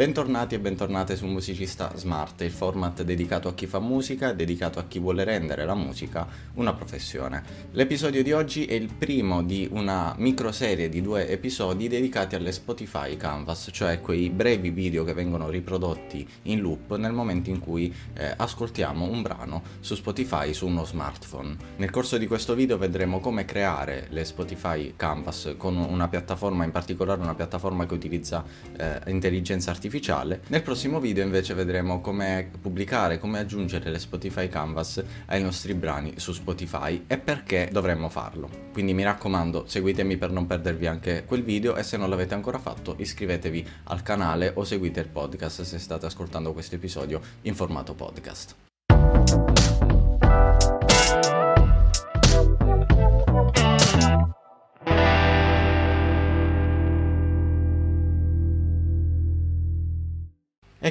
Bentornati e bentornate su Musicista Smart, il format dedicato a chi fa musica e dedicato a chi vuole rendere la musica una professione. L'episodio di oggi è il primo di una microserie di due episodi dedicati alle Spotify Canvas, cioè quei brevi video che vengono riprodotti in loop nel momento in cui eh, ascoltiamo un brano su Spotify su uno smartphone. Nel corso di questo video vedremo come creare le Spotify Canvas con una piattaforma, in particolare una piattaforma che utilizza eh, intelligenza artificiale artificiale. Nel prossimo video invece vedremo come pubblicare, come aggiungere le Spotify Canvas ai nostri brani su Spotify e perché dovremmo farlo. Quindi mi raccomando, seguitemi per non perdervi anche quel video e se non l'avete ancora fatto iscrivetevi al canale o seguite il podcast se state ascoltando questo episodio in formato podcast.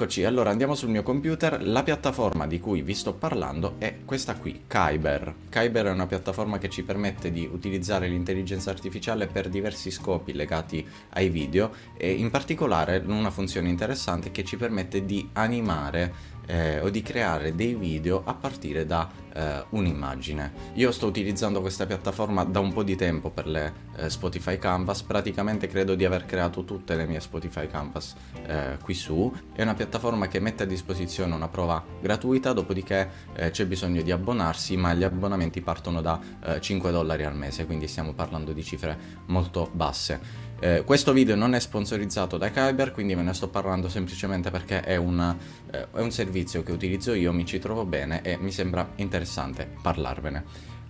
Eccoci, allora andiamo sul mio computer, la piattaforma di cui vi sto parlando è questa qui, Kyber. Kyber è una piattaforma che ci permette di utilizzare l'intelligenza artificiale per diversi scopi legati ai video e in particolare una funzione interessante che ci permette di animare eh, o di creare dei video a partire da eh, un'immagine. Io sto utilizzando questa piattaforma da un po' di tempo per le eh, Spotify Canvas, praticamente credo di aver creato tutte le mie Spotify Canvas eh, qui su. È una piattaforma che mette a disposizione una prova gratuita, dopodiché eh, c'è bisogno di abbonarsi, ma gli abbonamenti partono da 5 eh, dollari al mese, quindi stiamo parlando di cifre molto basse. Eh, questo video non è sponsorizzato da Kyber, quindi ve ne sto parlando semplicemente perché è, una, eh, è un servizio che utilizzo io, mi ci trovo bene e mi sembra interessante parlarvene.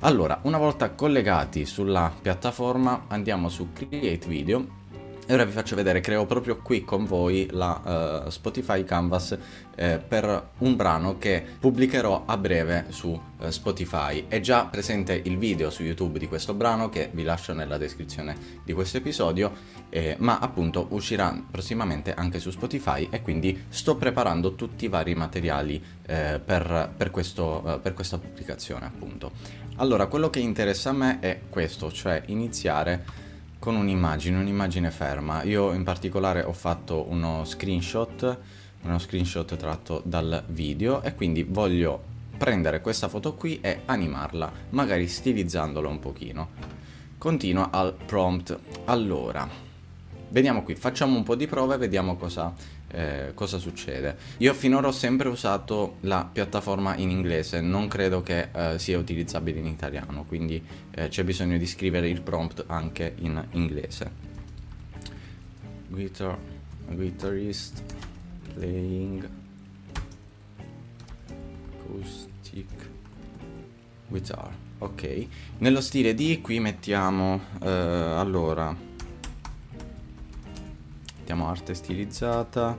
Allora, una volta collegati sulla piattaforma andiamo su Create Video e ora vi faccio vedere, creo proprio qui con voi la uh, Spotify Canvas eh, per un brano che pubblicherò a breve su uh, Spotify. È già presente il video su YouTube di questo brano che vi lascio nella descrizione di questo episodio, eh, ma appunto uscirà prossimamente anche su Spotify e quindi sto preparando tutti i vari materiali eh, per, per, questo, per questa pubblicazione appunto. Allora, quello che interessa a me è questo, cioè iniziare con un'immagine, un'immagine ferma. Io in particolare ho fatto uno screenshot, uno screenshot tratto dal video e quindi voglio prendere questa foto qui e animarla, magari stilizzandola un pochino. Continua al prompt. Allora, vediamo qui, facciamo un po' di prove e vediamo cosa eh, cosa succede. Io finora ho sempre usato la piattaforma in inglese, non credo che eh, sia utilizzabile in italiano, quindi eh, c'è bisogno di scrivere il prompt anche in inglese. Guitar, guitarist playing acoustic guitar. Ok, nello stile di qui mettiamo eh, allora mettiamo arte stilizzata.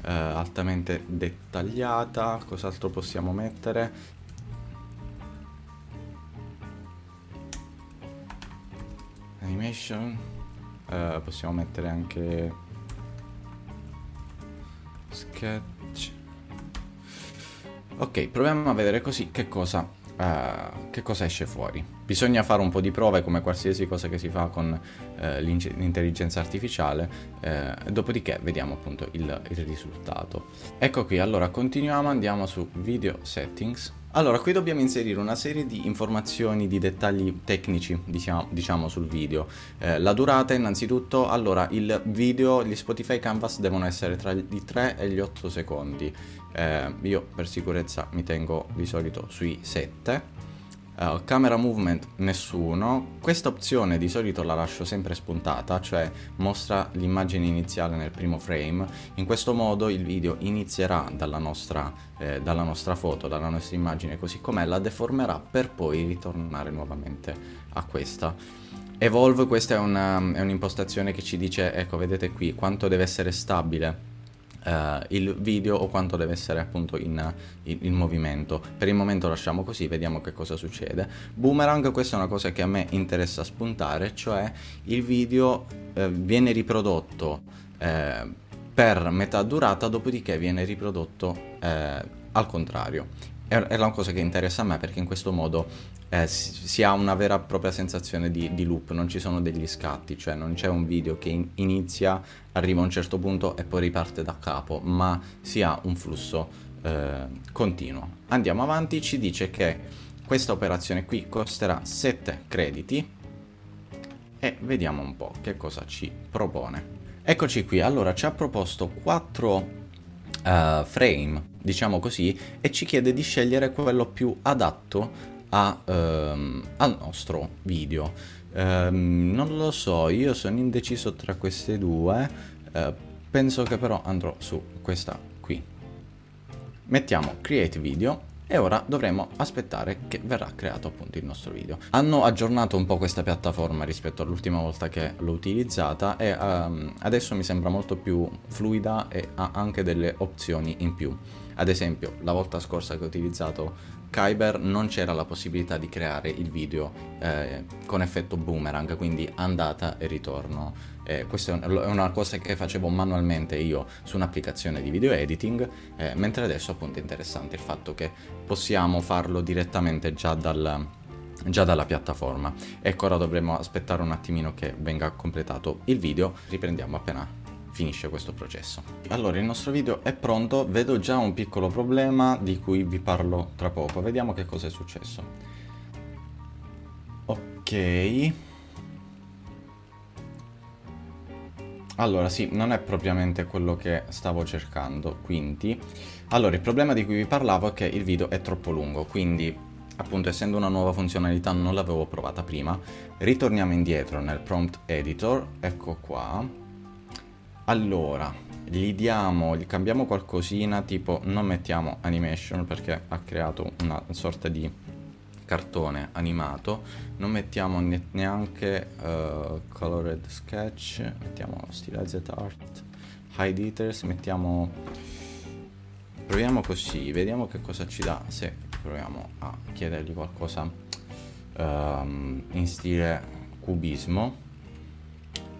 Eh, altamente dettagliata. Cos'altro possiamo mettere? Animation. Eh, possiamo mettere anche sketch. Ok proviamo a vedere così che cosa uh, che cosa esce fuori. Bisogna fare un po' di prove come qualsiasi cosa che si fa con uh, l'intelligenza artificiale, uh, dopodiché vediamo appunto il, il risultato. Ecco qui, allora continuiamo, andiamo su Video Settings. Allora, qui dobbiamo inserire una serie di informazioni, di dettagli tecnici, diciamo, diciamo sul video. Eh, la durata, innanzitutto, allora, il video, gli Spotify Canvas devono essere tra i 3 e gli 8 secondi. Eh, io per sicurezza mi tengo di solito sui 7. Uh, camera movement nessuno. Questa opzione di solito la lascio sempre spuntata, cioè mostra l'immagine iniziale nel primo frame. In questo modo il video inizierà dalla nostra, eh, dalla nostra foto, dalla nostra immagine così com'è, la deformerà per poi ritornare nuovamente a questa. Evolve, questa è, una, è un'impostazione che ci dice, ecco vedete qui, quanto deve essere stabile Uh, il video o quanto deve essere appunto in, in, in, movimento. Per il momento lasciamo così, vediamo che cosa succede. Boomerang, questa è una cosa che a me interessa spuntare, cioè il video uh, viene riprodotto uh, per metà durata, dopodiché viene riprodotto al contrario è, una cosa che interessa a me perché in questo modo eh, si, si, ha una vera e propria sensazione di, di, loop, non ci sono degli scatti, cioè non c'è un video che in, inizia, arriva a un certo punto e poi riparte da capo, ma si ha un flusso eh, continuo. Andiamo avanti, ci dice che questa operazione qui costerà 7 crediti e vediamo un po' che cosa ci propone. Eccoci qui, allora ci ha proposto 4 uh, eh, frame, diciamo così, e ci chiede di scegliere quello più adatto a, um, al nostro video. Um, non lo so, io sono indeciso tra queste due, uh, penso che però andrò su questa qui. Mettiamo create video e ora dovremo aspettare che verrà creato appunto il nostro video. Hanno aggiornato un po' questa piattaforma rispetto all'ultima volta che l'ho utilizzata e um, adesso mi sembra molto più fluida e ha anche delle opzioni in più. Ad esempio, la volta scorsa che ho utilizzato Kyber non c'era la possibilità di creare il video eh, con effetto boomerang, quindi andata e ritorno. Eh, questa è una cosa che facevo manualmente io su un'applicazione di video editing, eh, mentre adesso appunto è interessante il fatto che possiamo farlo direttamente già dal, già dalla piattaforma. Ecco, ora dovremo aspettare un attimino che venga completato il video, riprendiamo appena finisce questo processo. Allora il nostro video è pronto, vedo già un piccolo problema di cui vi parlo tra poco, vediamo che cosa è successo. Ok. Allora sì, non è propriamente quello che stavo cercando, quindi... Allora, il problema di cui vi parlavo è che il video è troppo lungo, quindi appunto essendo una nuova funzionalità non l'avevo provata prima. Ritorniamo indietro nel prompt editor, ecco qua, allora, gli diamo, gli cambiamo qualcosina, tipo non mettiamo animation perché ha creato una sorta di cartone animato, non mettiamo neanche uh, colored sketch, mettiamo stylized art, high details, mettiamo... Proviamo così, vediamo che cosa ci dà se proviamo a chiedergli qualcosa um, in stile cubismo.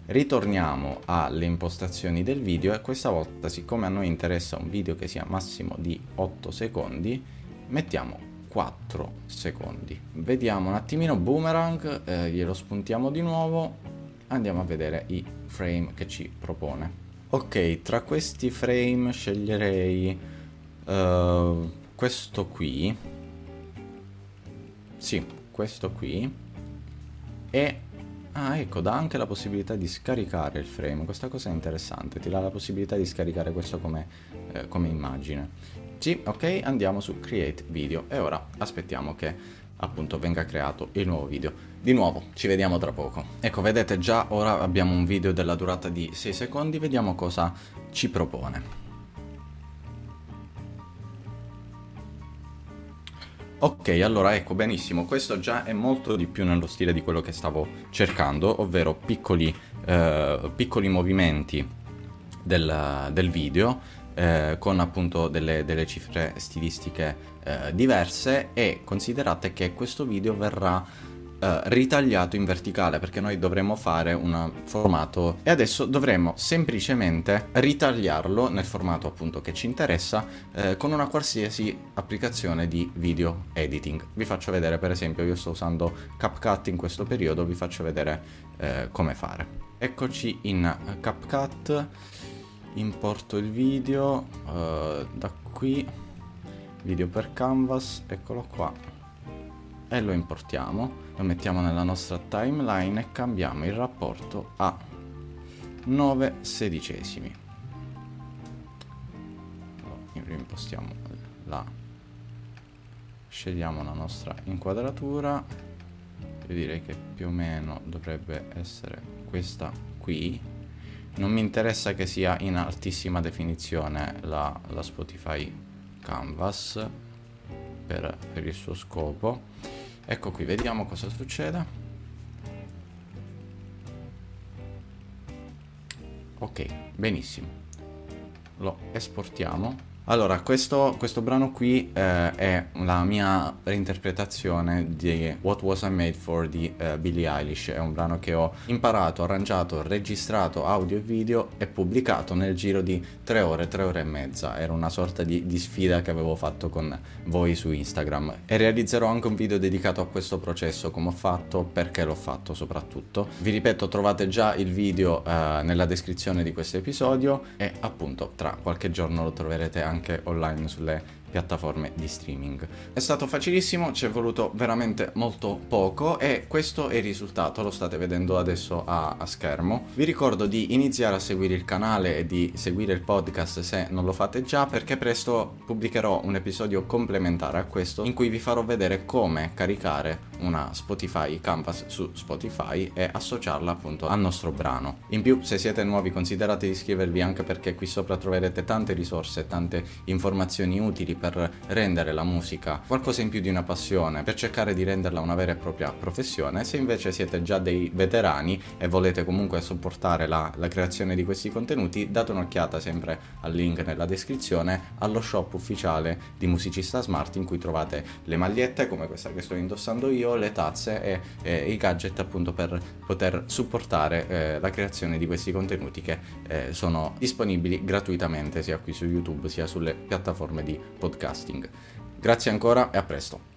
Ritorniamo alle impostazioni del video e questa volta siccome a noi interessa un video che sia massimo di 8 secondi, mettiamo 4 secondi. Vediamo un attimino boomerang, eh, glielo spuntiamo di nuovo, andiamo a vedere i frame che ci propone. Ok, tra questi frame sceglierei uh, questo qui, sì, questo qui, e Ah, ecco, dà anche la possibilità di scaricare il frame. Questa cosa è interessante, ti dà la possibilità di scaricare questo come, eh, come immagine. Sì, ok, andiamo su Create Video e ora aspettiamo che appunto venga creato il nuovo video. Di nuovo, ci vediamo tra poco. Ecco, vedete già ora abbiamo un video della durata di 6 secondi, vediamo cosa ci propone. Ok, allora ecco benissimo, questo già è molto di più nello stile di quello che stavo cercando, ovvero piccoli, eh, piccoli movimenti del, del video eh, con appunto delle, delle cifre stilistiche eh, diverse e considerate che questo video verrà eh, ritagliato in verticale perché noi dovremmo fare un formato e adesso dovremmo semplicemente ritagliarlo nel formato appunto che ci interessa uh, con una qualsiasi applicazione di video editing. Vi faccio vedere per esempio io sto usando CapCut in questo periodo, vi faccio vedere uh, come fare. Eccoci in CapCut, importo il video da qui, video per canvas, eccolo qua. E lo importiamo lo mettiamo nella nostra timeline e cambiamo il rapporto a 9 sedicesimi. Impostiamo la scegliamo la nostra inquadratura. Io direi che più o meno dovrebbe essere questa qui non mi interessa che sia in altissima definizione la, la Spotify Canvas per, per il suo scopo Ecco qui, vediamo cosa succede. Ok, benissimo. Lo esportiamo Allora, questo, questo brano qui eh, è la mia reinterpretazione di What Was I Made For di eh, Billie Eilish. È un brano che ho imparato, arrangiato, registrato audio e video e pubblicato nel giro di tre ore, tre ore e mezza. Era una sorta di, di sfida che avevo fatto con voi su Instagram. E realizzerò anche un video dedicato a questo processo, come ho fatto, perché l'ho fatto soprattutto. Vi ripeto, trovate già il video eh, nella descrizione di questo episodio e appunto tra qualche giorno lo troverete anche anche online sulle piattaforme di streaming. È stato facilissimo, ci è voluto veramente molto poco e questo è il risultato, lo state vedendo adesso a, a, schermo. Vi ricordo di iniziare a seguire il canale e di seguire il podcast se non lo fate già perché presto pubblicherò un episodio complementare a questo in cui vi farò vedere come caricare una Spotify Canvas su Spotify e associarla appunto al nostro brano. In più, se siete nuovi, considerate di iscrivervi anche perché qui sopra troverete tante risorse, tante informazioni utili per rendere la musica qualcosa in più di una passione, per cercare di renderla una vera e propria professione. Se invece siete già dei veterani e volete comunque supportare la, la creazione di questi contenuti, date un'occhiata sempre al link nella descrizione allo shop ufficiale di Musicista Smart in cui trovate le magliette come questa che sto indossando io le tazze e, e i gadget appunto per poter supportare eh, la creazione di questi contenuti che eh, sono disponibili gratuitamente sia qui su YouTube sia sulle piattaforme di podcasting. Grazie ancora e a presto.